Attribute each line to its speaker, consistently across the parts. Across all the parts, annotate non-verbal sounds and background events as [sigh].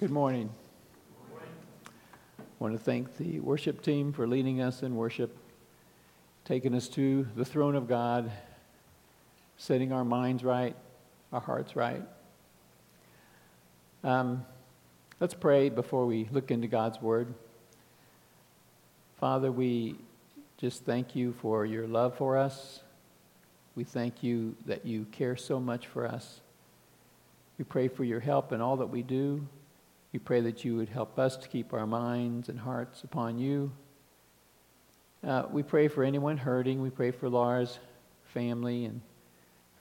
Speaker 1: Good morning. I want to thank the worship team for leading us in worship, taking us to the throne of God, setting our minds right, our hearts right. Um, let's pray before we look into God's Word. Father, we just thank you for your love for us. We thank you that you care so much for us. We pray for your help in all that we do. We pray that you would help us to keep our minds and hearts upon you. Uh, we pray for anyone hurting. We pray for Laura's family and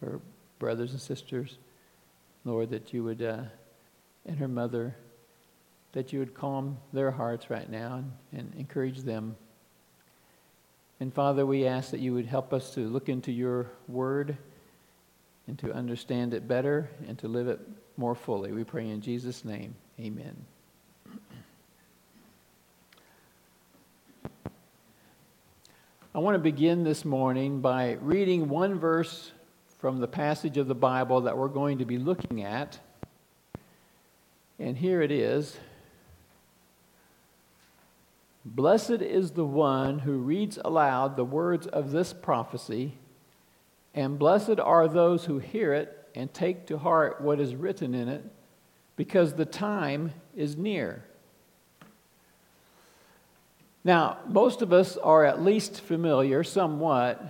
Speaker 1: her brothers and sisters. Lord, that you would, uh, and her mother, that you would calm their hearts right now and, and encourage them. And Father, we ask that you would help us to look into your word and to understand it better and to live it more fully. We pray in Jesus' name. Amen. I want to begin this morning by reading one verse from the passage of the Bible that we're going to be looking at. And here it is Blessed is the one who reads aloud the words of this prophecy and blessed are those who hear it and take to heart what is written in it, because the time is near. Now, most of us are at least familiar, somewhat,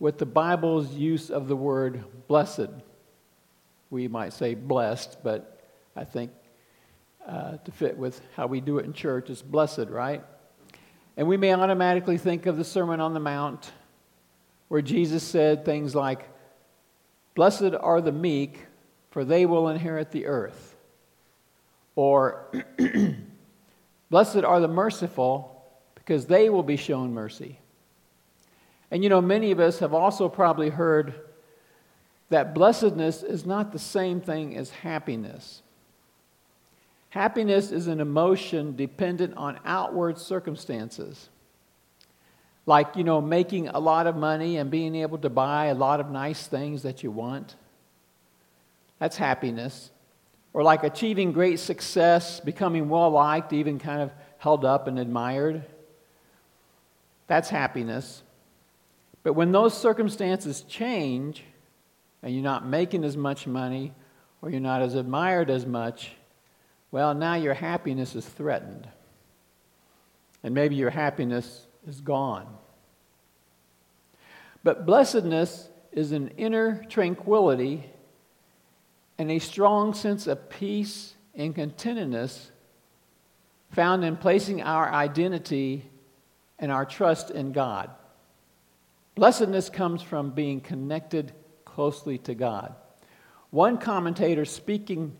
Speaker 1: with the Bible's use of the word blessed. We might say blessed, but I think uh, to fit with how we do it in church, it's blessed, right? And we may automatically think of the Sermon on the Mount where Jesus said things like, Blessed are the meek, for they will inherit the earth. Or, [clears throat] Blessed are the merciful, because they will be shown mercy. And you know, many of us have also probably heard that blessedness is not the same thing as happiness. Happiness is an emotion dependent on outward circumstances like, you know, making a lot of money and being able to buy a lot of nice things that you want. That's happiness. Or like achieving great success, becoming well liked, even kind of held up and admired. That's happiness. But when those circumstances change and you're not making as much money or you're not as admired as much, well, now your happiness is threatened. And maybe your happiness is gone. But blessedness is an inner tranquility and a strong sense of peace and contentedness found in placing our identity and our trust in God. Blessedness comes from being connected closely to God. One commentator speaking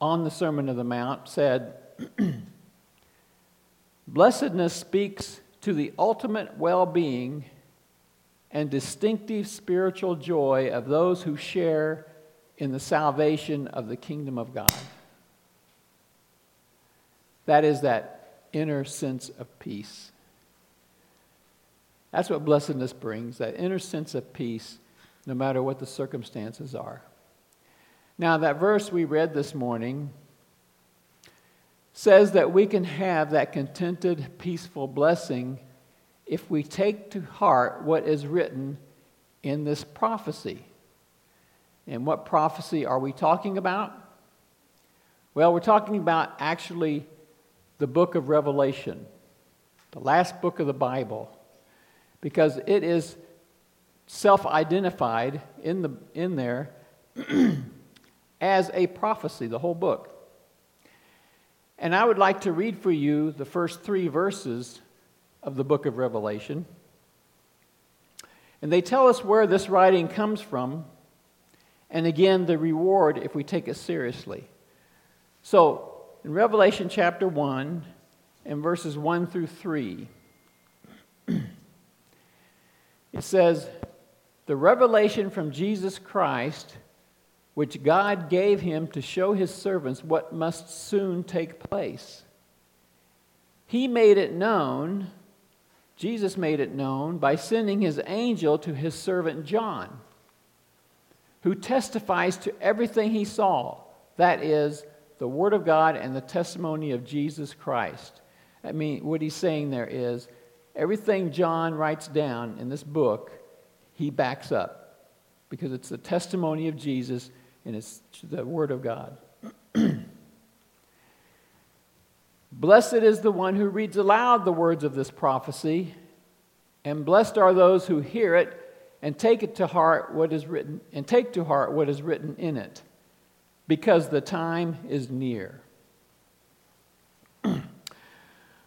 Speaker 1: on the Sermon of the Mount said, [clears throat] Blessedness speaks to the ultimate well being and distinctive spiritual joy of those who share in the salvation of the kingdom of God. That is that inner sense of peace. That's what blessedness brings, that inner sense of peace, no matter what the circumstances are. Now, that verse we read this morning says that we can have that contented, peaceful blessing if we take to heart what is written in this prophecy. And what prophecy are we talking about? Well, we're talking about actually the book of Revelation, the last book of the Bible, because it is self identified in, the, in there [clears throat] as a prophecy, the whole book. And I would like to read for you the first three verses of the book of Revelation. And they tell us where this writing comes from, and again, the reward if we take it seriously. So, in Revelation chapter 1, and verses 1 through 3, [clears throat] it says, The revelation from Jesus Christ, which God gave him to show his servants what must soon take place. He made it known Jesus made it known by sending his angel to his servant John, who testifies to everything he saw that is, the Word of God and the testimony of Jesus Christ. I mean, what he's saying there is everything John writes down in this book, he backs up because it's the testimony of Jesus and it's the Word of God. [clears throat] blessed is the one who reads aloud the words of this prophecy, and blessed are those who hear it and take it to heart what is written and take to heart what is written in it because the time is near. [clears throat]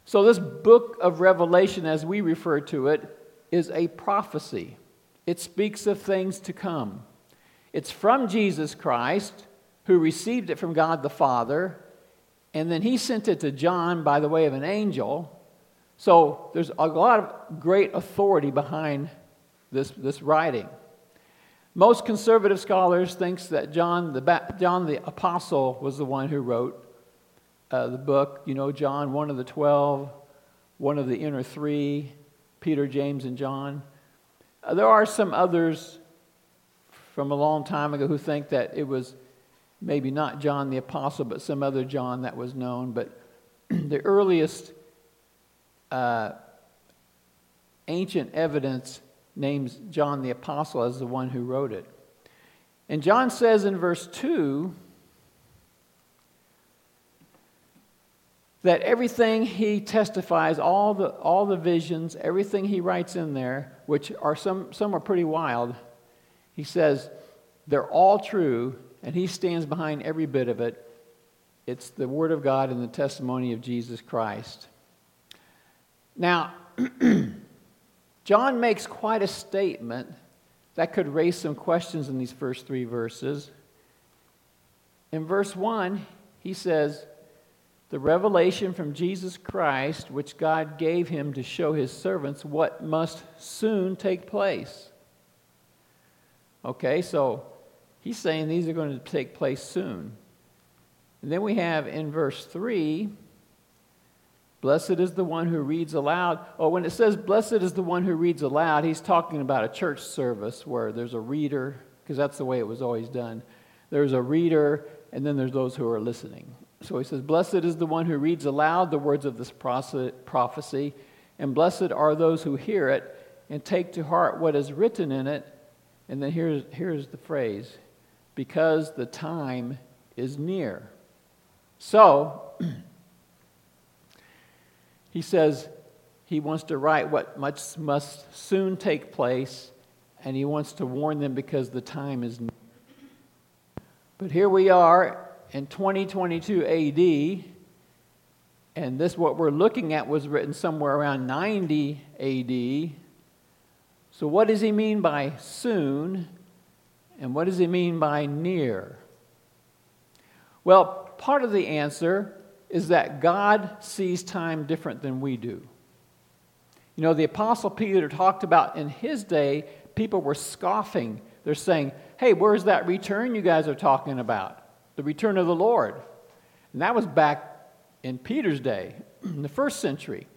Speaker 1: so, this book of Revelation, as we refer to it, is a prophecy. It speaks of things to come. It's from Jesus Christ, who received it from God the Father, and then he sent it to John by the way of an angel. So, there's a lot of great authority behind this, this writing. Most conservative scholars think that John the, John the Apostle was the one who wrote uh, the book. You know, John, one of the twelve, one of the inner three, Peter, James, and John. Uh, there are some others from a long time ago who think that it was maybe not John the Apostle, but some other John that was known. But [clears throat] the earliest uh, ancient evidence names John the Apostle as the one who wrote it. And John says in verse 2 that everything he testifies, all the, all the visions, everything he writes in there, which are some, some are pretty wild, he says they're all true, and he stands behind every bit of it. It's the Word of God and the testimony of Jesus Christ. Now, [clears throat] John makes quite a statement that could raise some questions in these first three verses. In verse 1, he says, The revelation from Jesus Christ, which God gave him to show his servants what must soon take place. Okay, so he's saying these are going to take place soon. And then we have in verse 3, Blessed is the one who reads aloud. Oh, when it says blessed is the one who reads aloud, he's talking about a church service where there's a reader, because that's the way it was always done. There's a reader, and then there's those who are listening. So he says, Blessed is the one who reads aloud the words of this prophecy, and blessed are those who hear it and take to heart what is written in it. And then here's, here's the phrase because the time is near. So, [clears throat] he says he wants to write what much must soon take place, and he wants to warn them because the time is near. But here we are in 2022 AD, and this, what we're looking at, was written somewhere around 90 AD. So, what does he mean by soon, and what does he mean by near? Well, part of the answer is that God sees time different than we do. You know, the Apostle Peter talked about in his day, people were scoffing. They're saying, hey, where's that return you guys are talking about? The return of the Lord. And that was back in Peter's day, in the first century.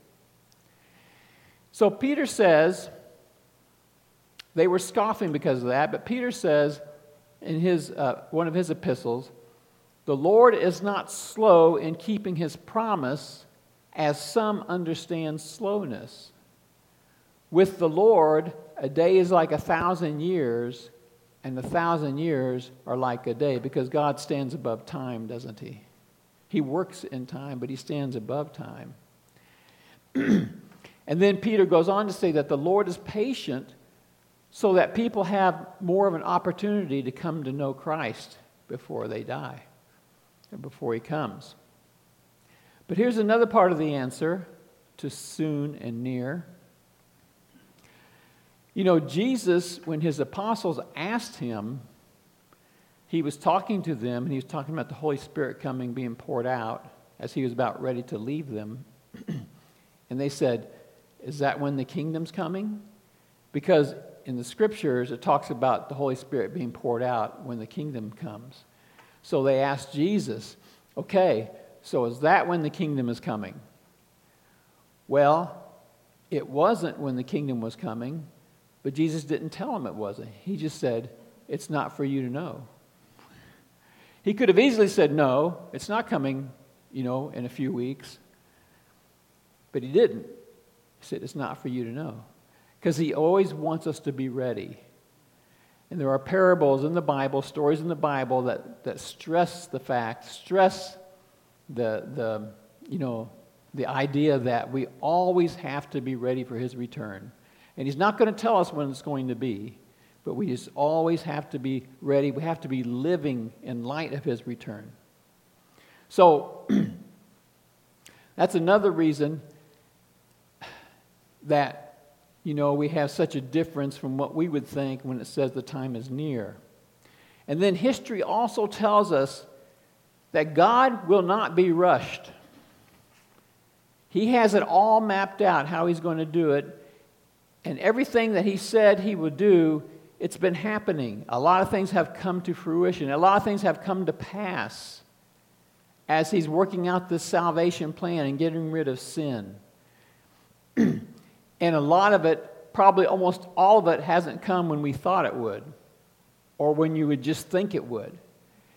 Speaker 1: So Peter says, they were scoffing because of that, but Peter says in his, uh, one of his epistles, the Lord is not slow in keeping his promise, as some understand slowness. With the Lord, a day is like a thousand years, and a thousand years are like a day, because God stands above time, doesn't he? He works in time, but he stands above time. [clears throat] and then Peter goes on to say that the Lord is patient so that people have more of an opportunity to come to know Christ before they die before he comes. But here's another part of the answer to soon and near. You know, Jesus, when his apostles asked him, he was talking to them and he was talking about the Holy Spirit coming, being poured out as he was about ready to leave them. [clears throat] and they said, Is that when the kingdom's coming? Because in the scriptures, it talks about the Holy Spirit being poured out when the kingdom comes. So they asked Jesus, okay, so is that when the kingdom is coming? Well, it wasn't when the kingdom was coming, but Jesus didn't tell them it wasn't. He just said, it's not for you to know. He could have easily said, No, it's not coming, you know, in a few weeks. But he didn't. He said, It's not for you to know. Because he always wants us to be ready. And there are parables in the Bible, stories in the Bible that, that stress the fact, stress the, the, you know, the idea that we always have to be ready for his return. And he's not going to tell us when it's going to be, but we just always have to be ready. We have to be living in light of his return. So, [clears throat] that's another reason that you know, we have such a difference from what we would think when it says the time is near. And then history also tells us that God will not be rushed. He has it all mapped out how he's going to do it. And everything that he said he would do, it's been happening. A lot of things have come to fruition, a lot of things have come to pass as he's working out this salvation plan and getting rid of sin. [clears throat] And a lot of it, probably almost all of it, hasn't come when we thought it would or when you would just think it would.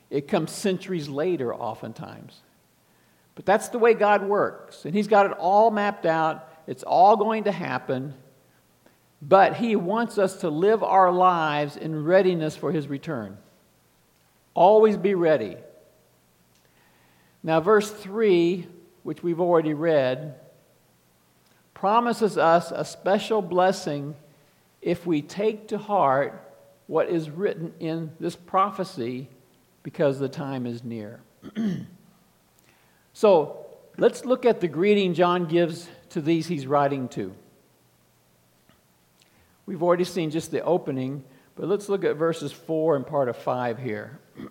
Speaker 1: It comes centuries later, oftentimes. But that's the way God works. And He's got it all mapped out, it's all going to happen. But He wants us to live our lives in readiness for His return. Always be ready. Now, verse 3, which we've already read, promises us a special blessing if we take to heart what is written in this prophecy because the time is near. [clears throat] so let's look at the greeting John gives to these he's writing to. We've already seen just the opening, but let's look at verses 4 and part of 5 here. [clears throat]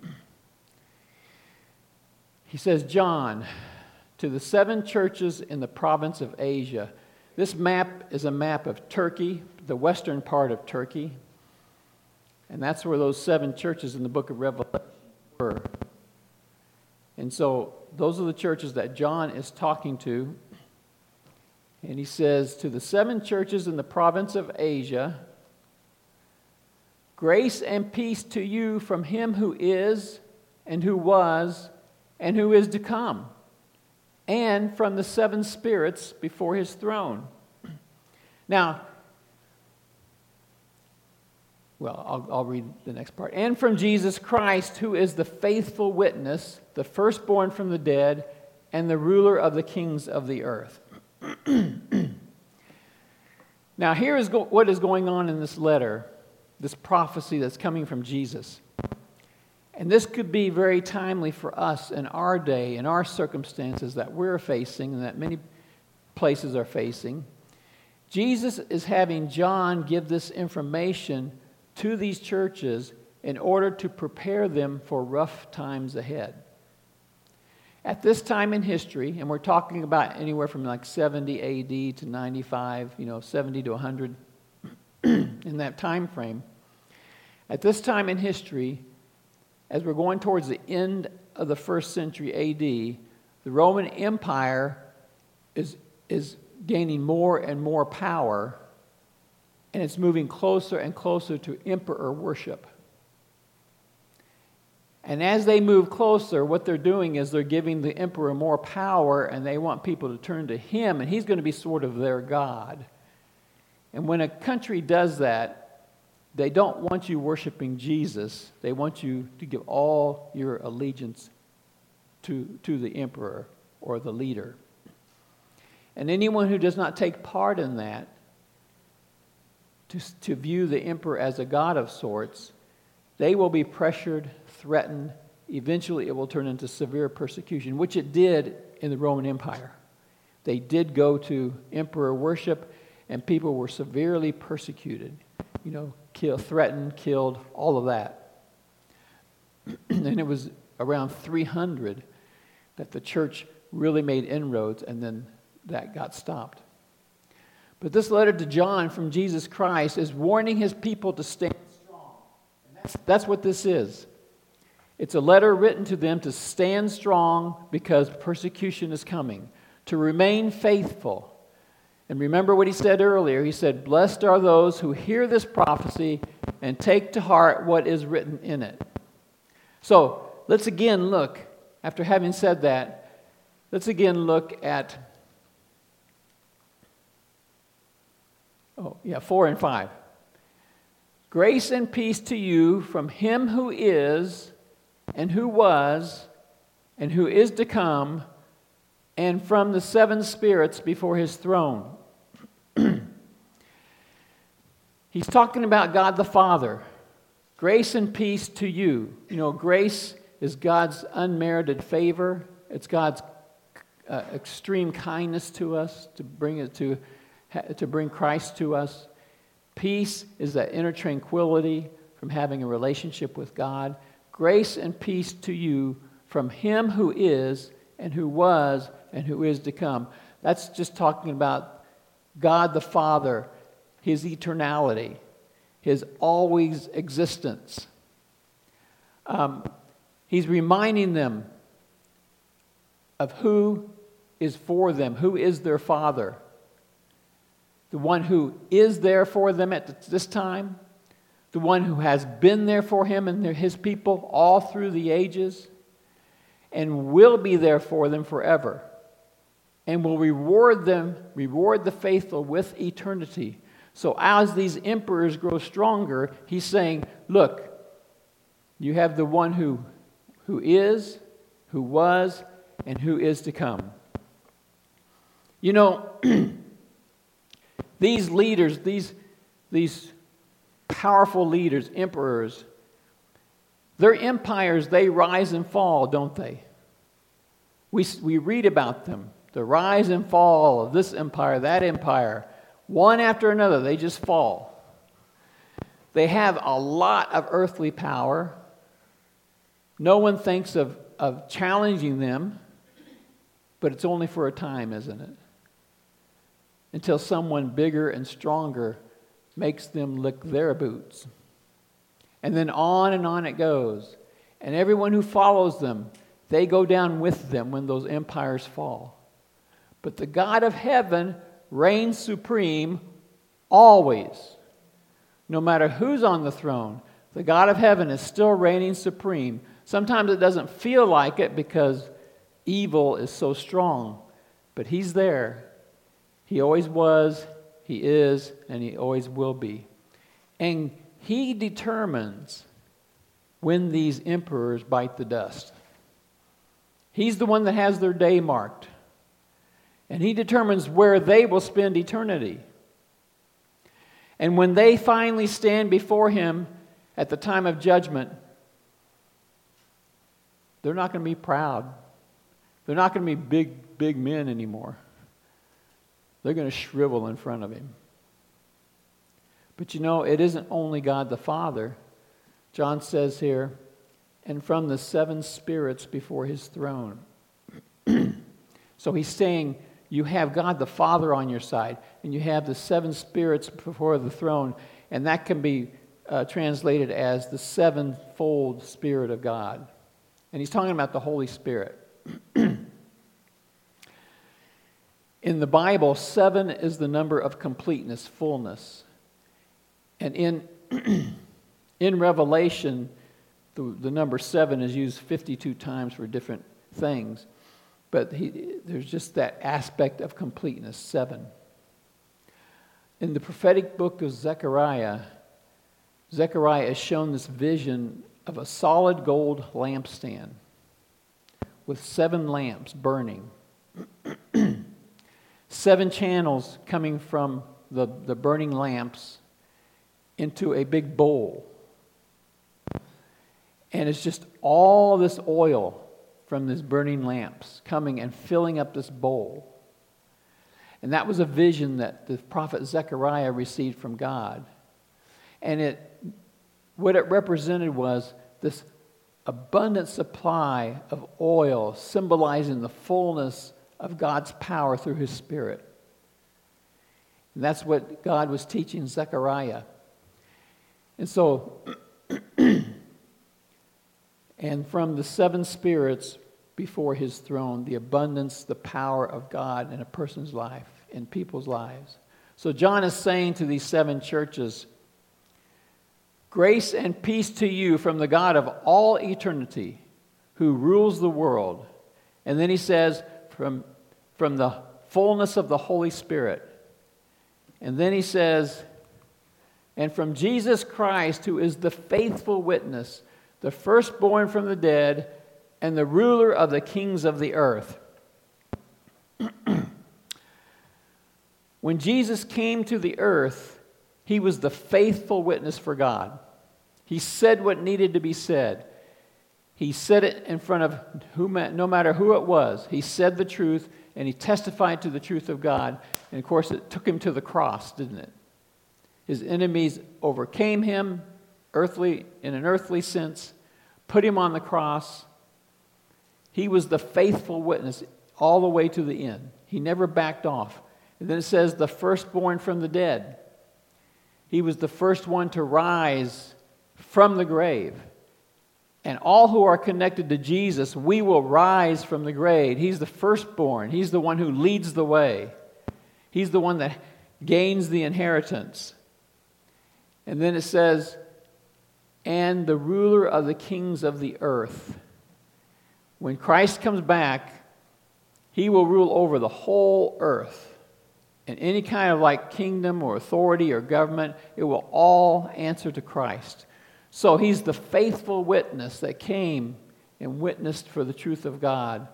Speaker 1: he says, John, to the seven churches in the province of Asia, this map is a map of Turkey, the western part of Turkey. And that's where those seven churches in the book of Revelation were. And so those are the churches that John is talking to. And he says, To the seven churches in the province of Asia, grace and peace to you from him who is, and who was, and who is to come and from the seven spirits before his throne. Now, well, I'll, I'll, read the next part. And from Jesus Christ, who is the faithful witness, the firstborn from the dead, and the ruler of the kings of the earth. [clears throat] now, here is go- what is going on in this letter, this prophecy that's coming from Jesus. And this could be very timely for us in our day, in our circumstances that we're facing and that many places are facing. Jesus is having John give this information to these churches in order to prepare them for rough times ahead. At this time in history, and we're talking about anywhere from like 70 AD to 95, you know, 70 to 100 [clears throat] in that time frame. At this time in history, as we're going towards the end of the first century AD, the Roman Empire is, is gaining more and more power, and it's moving closer and closer to emperor worship. And as they move closer, what they're doing is they're giving the emperor more power, and they want people to turn to him, and he's going to be sort of their God. And when a country does that, they don't want you worshiping Jesus. They want you to give all your allegiance to, to the emperor or the leader. And anyone who does not take part in that, to, to view the emperor as a god of sorts, they will be pressured, threatened. Eventually, it will turn into severe persecution, which it did in the Roman Empire. They did go to emperor worship, and people were severely persecuted. You know, kill, threatened, killed, all of that. [clears throat] and it was around 300 that the church really made inroads, and then that got stopped. But this letter to John from Jesus Christ is warning his people to stand strong. That's what this is. It's a letter written to them to stand strong because persecution is coming, to remain faithful and remember what he said earlier. He said, Blessed are those who hear this prophecy and take to heart what is written in it. So let's again look, after having said that, let's again look at, oh, yeah, four and five. Grace and peace to you from him who is, and who was, and who is to come, and from the seven spirits before his throne. He's talking about God the Father. Grace and peace to you. You know, grace is God's unmerited favor, it's God's uh, extreme kindness to us to bring it to, to bring Christ to us. Peace is that inner tranquility from having a relationship with God. Grace and peace to you from Him who is, and who was, and who is to come. That's just talking about God the Father, His eternality his always existence. Um, he's reminding them of who is for them, who is their father. The one who is there for them at this time, the one who has been there for him and his people all through the ages, and will be there for them forever, and will reward them, reward the faithful with eternity. So, as these emperors grow stronger, he's saying, Look, you have the one who, who is, who was, and who is to come. You know, [clears throat] these leaders, these, these powerful leaders, emperors, their empires, they rise and fall, don't they? We, we read about them the rise and fall of this empire, that empire. One after another, they just fall. They have a lot of earthly power. No one thinks of, of challenging them, but it's only for a time, isn't it? Until someone bigger and stronger makes them lick their boots. And then on and on it goes. And everyone who follows them, they go down with them when those empires fall. But the God of heaven reigns supreme always. No matter who's on the throne, the God of heaven is still reigning supreme. Sometimes it doesn't feel like it because evil is so strong, but He's there. He always was, He is, and He always will be. And He determines when these emperors bite the dust. He's the one that has their day marked and He determines where they will spend eternity. And when they finally stand before Him at the time of judgment, they're not going to be proud. They're not going to be big, big men anymore. They're going to shrivel in front of Him. But you know, it isn't only God the Father. John says here, and from the seven spirits before his throne. [clears throat] so he's saying you have God the Father on your side, and you have the seven spirits before the throne, and that can be uh, translated as the sevenfold Spirit of God. And he's talking about the Holy Spirit. [clears throat] in the Bible, seven is the number of completeness, fullness. And in, [clears throat] in Revelation, the, the number seven is used 52 times for different things. But he, there's just that aspect of completeness, seven. In the prophetic book of Zechariah, Zechariah is shown this vision of a solid gold lampstand with seven lamps burning, [clears throat] seven channels coming from the, the burning lamps into a big bowl. And it's just all this oil from these burning lamps coming and filling up this bowl. And that was a vision that the prophet Zechariah received from God. And it, what it represented was this abundant supply of oil, symbolizing the fullness of God's power through his Spirit. And that's what God was teaching Zechariah. And so, and from the seven spirits before his throne, the abundance, the power of God in a person's life, in people's lives. So John is saying to these seven churches, Grace and peace to you from the God of all eternity, who rules the world. And then he says, from, from the fullness of the Holy Spirit. And then he says, and from Jesus Christ, who is the faithful witness, the firstborn from the dead, and the ruler of the kings of the earth. [clears throat] when Jesus came to the earth, he was the faithful witness for God. He said what needed to be said. He said it in front of no matter who it was. He said the truth and he testified to the truth of God. And of course, it took him to the cross, didn't it? His enemies overcame him earthly in an earthly sense, put him on the cross. He was the faithful witness all the way to the end. He never backed off. And then it says the firstborn from the dead. He was the first one to rise from the grave. And all who are connected to Jesus, we will rise from the grave. He's the firstborn, He's the one who leads the way, He's the one that gains the inheritance. And then it says, and the ruler of the kings of the earth. When Christ comes back, he will rule over the whole earth. And any kind of like kingdom or authority or government, it will all answer to Christ. So he's the faithful witness that came and witnessed for the truth of God.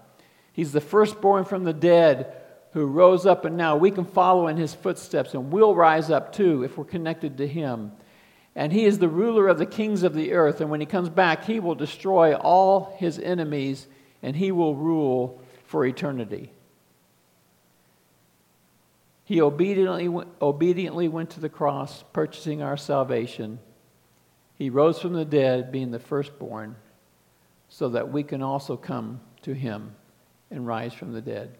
Speaker 1: He's the firstborn from the dead who rose up, and now we can follow in his footsteps and we'll rise up too if we're connected to him. And he is the ruler of the kings of the earth, and when he comes back, he will destroy all his enemies and he will rule for eternity. He obediently, obediently went to the cross, purchasing our salvation. He rose from the dead, being the firstborn, so that we can also come to him and rise from the dead.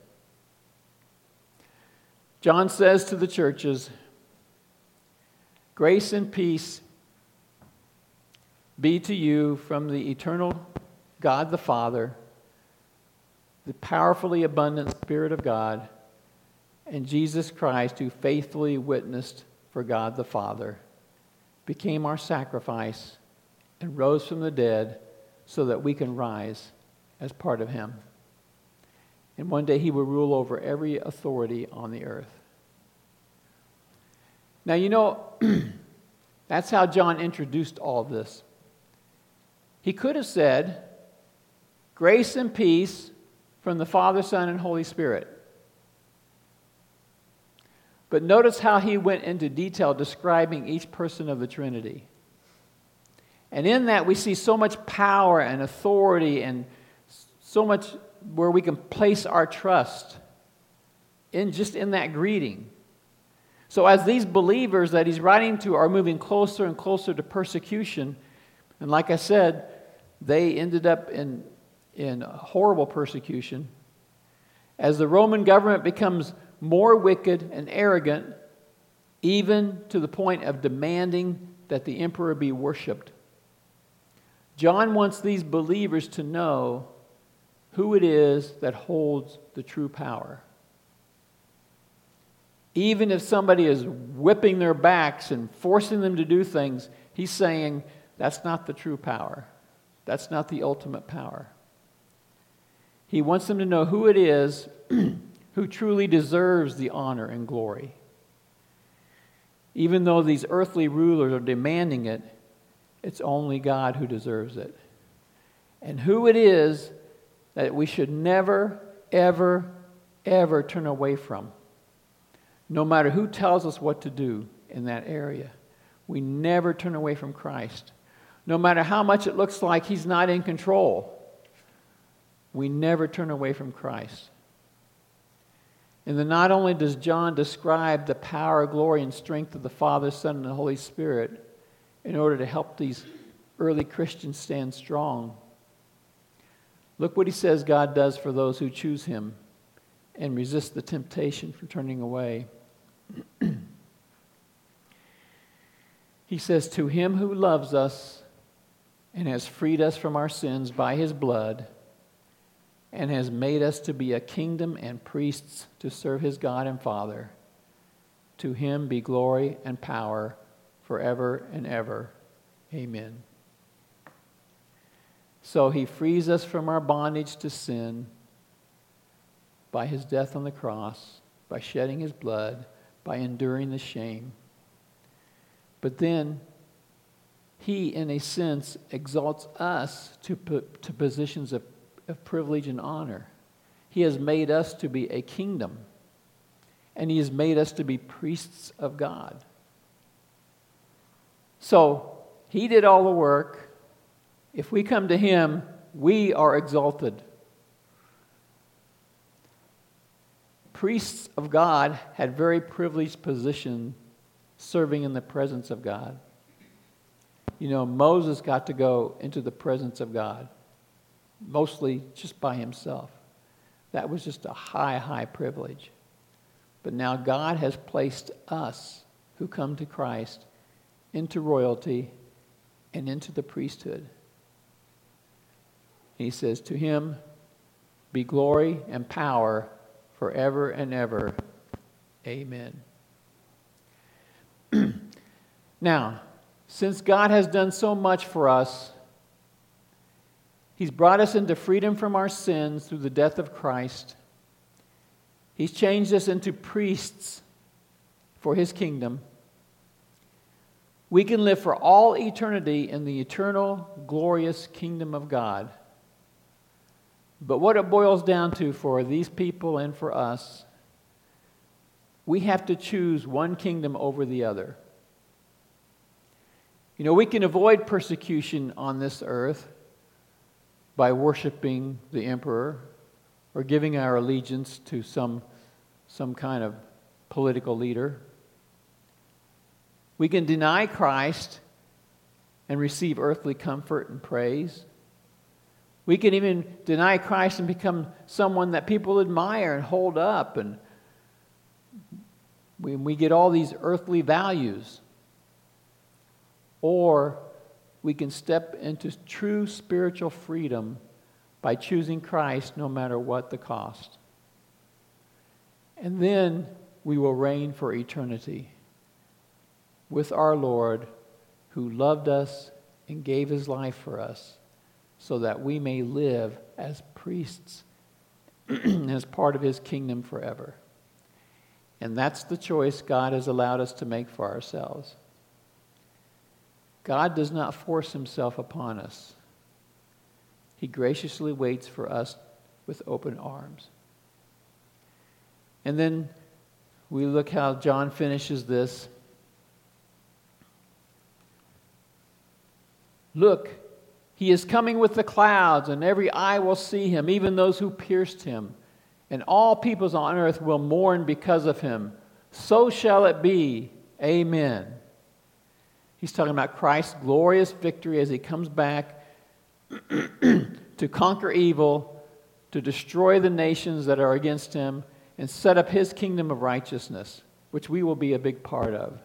Speaker 1: John says to the churches, Grace and peace be to you from the eternal God the Father, the powerfully abundant Spirit of God, and Jesus Christ, who faithfully witnessed for God the Father became our sacrifice and rose from the dead so that we can rise as part of him. And one day he will rule over every authority on the earth. Now, you know, [clears throat] that's how John introduced all this. He could have said, Grace and peace from the Father, Son, and Holy Spirit. But notice how he went into detail describing each person of the Trinity. And in that, we see so much power and authority and so much where we can place our trust in just in that greeting. So, as these believers that he's writing to are moving closer and closer to persecution, and like I said, they ended up in, in horrible persecution. As the Roman government becomes more wicked and arrogant, even to the point of demanding that the emperor be worshiped. John wants these believers to know who it is that holds the true power. Even if somebody is whipping their backs and forcing them to do things, he's saying that's not the true power. That's not the ultimate power. He wants them to know who it is [clears throat] who truly deserves the honor and glory. Even though these earthly rulers are demanding it, it's only God who deserves it. And who it is that we should never, ever, ever turn away from. No matter who tells us what to do in that area, we never turn away from Christ. No matter how much it looks like He's not in control, we never turn away from Christ. And then not only does John describe the power, glory, and strength of the Father, Son, and the Holy Spirit in order to help these early Christians stand strong, look what he says God does for those who choose him and resist the temptation from turning away. [clears throat] he says, To him who loves us and has freed us from our sins by his blood and has made us to be a kingdom and priests to serve his God and Father. To him be glory and power forever and ever. Amen. So he frees us from our bondage to sin by his death on the cross, by shedding his blood, by enduring the shame. But then he, in a sense, exalts us to, to positions of, of privilege and honor. He has made us to be a kingdom, and he has made us to be priests of God. So he did all the work. If we come to Him, we are exalted. Priests of God had very privileged position serving in the presence of God. You know, Moses got to go into the presence of God, mostly just by himself. That was just a high, high privilege. But now God has placed us who come to Christ into royalty and into the priesthood. He says, To him be glory and power forever and ever. Amen. [clears throat] now, since God has done so much for us, He's brought us into freedom from our sins through the death of Christ. He's changed us into priests for His kingdom. We can live for all eternity in the eternal, glorious kingdom of God. But what it boils down to for these people and for us, we have to choose one kingdom over the other. You know, we can avoid persecution on this earth by worshiping the emperor or giving our allegiance to some, some kind of political leader. We can deny Christ and receive earthly comfort and praise. We can even deny Christ and become someone that people admire and hold up. And we, we get all these earthly values. Or we can step into true spiritual freedom by choosing Christ no matter what the cost. And then we will reign for eternity with our Lord who loved us and gave his life for us so that we may live as priests [clears throat] as part of his kingdom forever. And that's the choice God has allowed us to make for ourselves. God does not force himself upon us. He graciously waits for us with open arms. And then we look how John finishes this. Look, he is coming with the clouds, and every eye will see him, even those who pierced him. And all peoples on earth will mourn because of him. So shall it be. Amen. He's talking about Christ's glorious victory as he comes back [clears throat] to conquer evil, to destroy the nations that are against him, and set up his kingdom of righteousness, which we will be a big part of.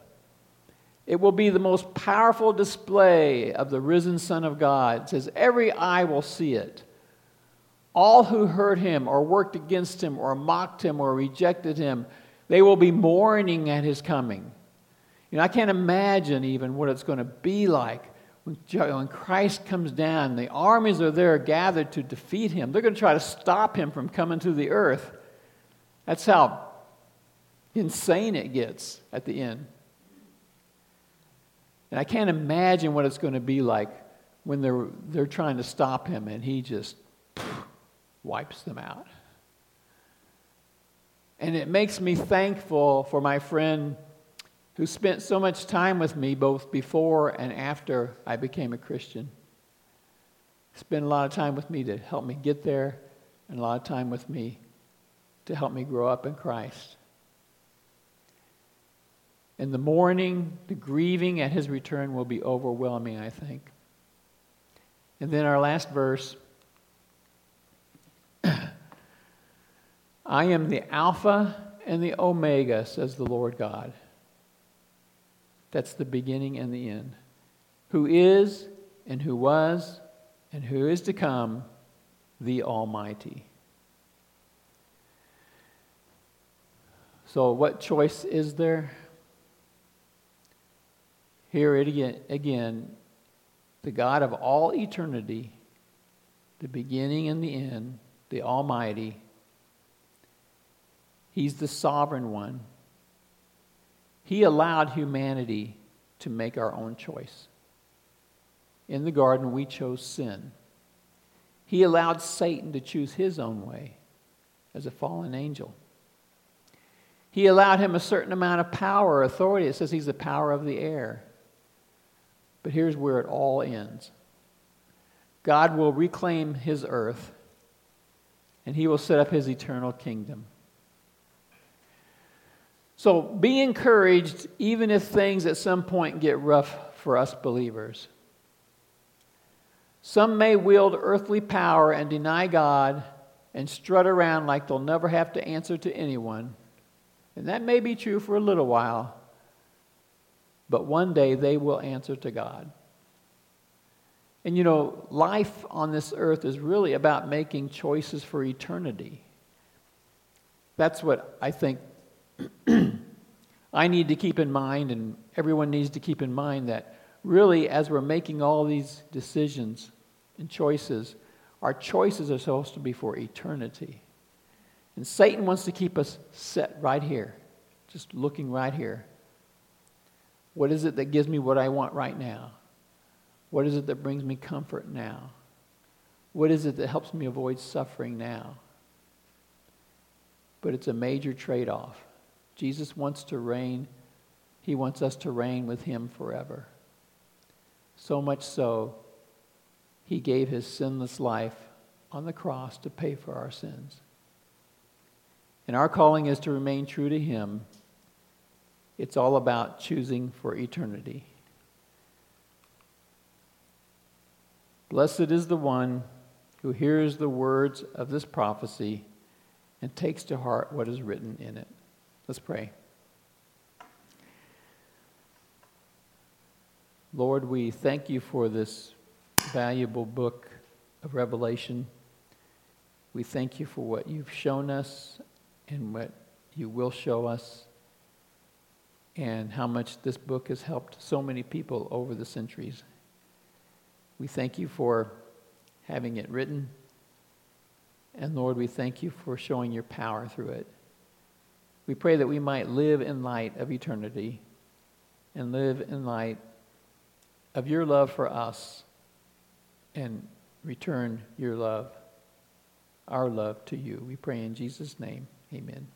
Speaker 1: It will be the most powerful display of the risen Son of God. It says, Every eye will see it. All who hurt him or worked against him or mocked him or rejected him, they will be mourning at his coming. You know, I can't imagine even what it's going to be like when, Christ comes down. The armies are there gathered to defeat him. They're going to try to stop him from coming to the earth. That's how insane it gets at the end. And I can't imagine what it's going to be like when they're, they're trying to stop him and he just wipes them out. And it makes me thankful for my friend who spent so much time with me both before and after I became a Christian. Spent a lot of time with me to help me get there, and a lot of time with me to help me grow up in Christ. In the mourning, the grieving at his return will be overwhelming, I think. And then our last verse [clears throat] I am the Alpha and the Omega, says the Lord God. That's the beginning and the end. Who is, and who was, and who is to come, the Almighty. So, what choice is there? Here it again, again, the God of all eternity the beginning and the end, the Almighty. He's the sovereign one. He allowed humanity to make our own choice. In the garden, we chose sin. He allowed Satan to choose his own way as a fallen angel. He allowed him a certain amount of power or authority. It says he's the power of the air. But here's where it all ends God will reclaim his earth, and he will set up his eternal kingdom. So be encouraged, even if things at some point get rough for us believers. Some may wield earthly power and deny God and strut around like they'll never have to answer to anyone. And that may be true for a little while, but one day they will answer to God. And you know, life on this earth is really about making choices for eternity. That's what I think [clears throat] I need to keep in mind, and everyone needs to keep in mind that really, as we're making all these decisions and choices, our choices are supposed to be for eternity. And Satan wants to keep us set right here, just looking right here. What is it that gives me what I want right now? What is it that brings me comfort now? What is it that helps me avoid suffering now? But it's a major trade off. Jesus wants to reign, He wants us to reign with Him forever. So much so, He gave His sinless life on the cross to pay for our sins. And our calling is to remain true to Him. It's all about choosing for eternity. Blessed is the one who hears the words of this prophecy and takes to heart what is written in it. Let's pray. Lord, we thank you for this valuable book of Revelation. We thank you for what you've shown us and what you will show us, and how much this book has helped so many people over the centuries. We thank you for having it written. And Lord, we thank you for showing your power through it. We pray that we might live in light of eternity and live in light of your love for us and return your love, our love to you. We pray in Jesus' name. Amen.